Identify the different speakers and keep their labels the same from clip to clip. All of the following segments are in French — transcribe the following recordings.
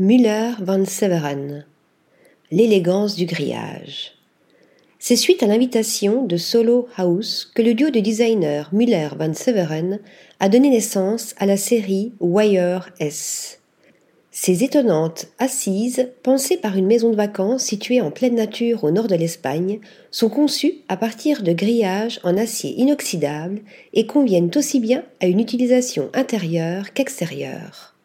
Speaker 1: Müller van Severen. L'élégance du grillage. C'est suite à l'invitation de Solo House que le duo de designers Müller van Severen a donné naissance à la série Wire S. Ces étonnantes assises, pensées par une maison de vacances située en pleine nature au nord de l'Espagne, sont conçues à partir de grillages en acier inoxydable et conviennent aussi bien à une utilisation intérieure qu'extérieure.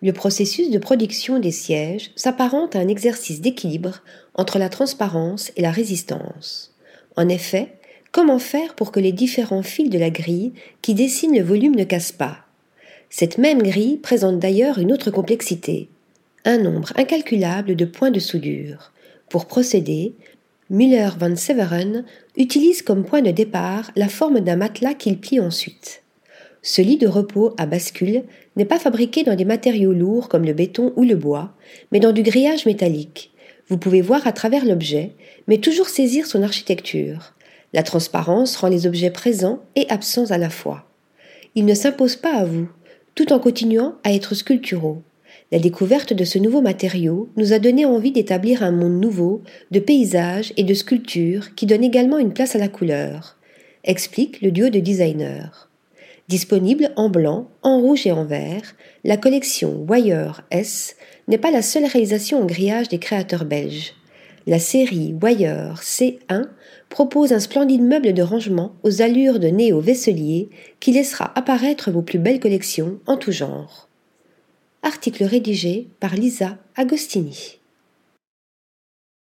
Speaker 1: Le processus de production des sièges s'apparente à un exercice d'équilibre entre la transparence et la résistance. En effet, comment faire pour que les différents fils de la grille qui dessinent le volume ne cassent pas? Cette même grille présente d'ailleurs une autre complexité, un nombre incalculable de points de soudure. Pour procéder, Müller van Severen utilise comme point de départ la forme d'un matelas qu'il plie ensuite. Ce lit de repos à bascule n'est pas fabriqué dans des matériaux lourds comme le béton ou le bois, mais dans du grillage métallique. Vous pouvez voir à travers l'objet, mais toujours saisir son architecture. La transparence rend les objets présents et absents à la fois. Ils ne s'imposent pas à vous, tout en continuant à être sculpturaux. La découverte de ce nouveau matériau nous a donné envie d'établir un monde nouveau de paysages et de sculptures qui donne également une place à la couleur, explique le duo de designers. Disponible en blanc, en rouge et en vert, la collection Wire S n'est pas la seule réalisation en grillage des créateurs belges. La série Wire C1 propose un splendide meuble de rangement aux allures de néo-vaisselier qui laissera apparaître vos plus belles collections en tout genre. Article rédigé par Lisa Agostini.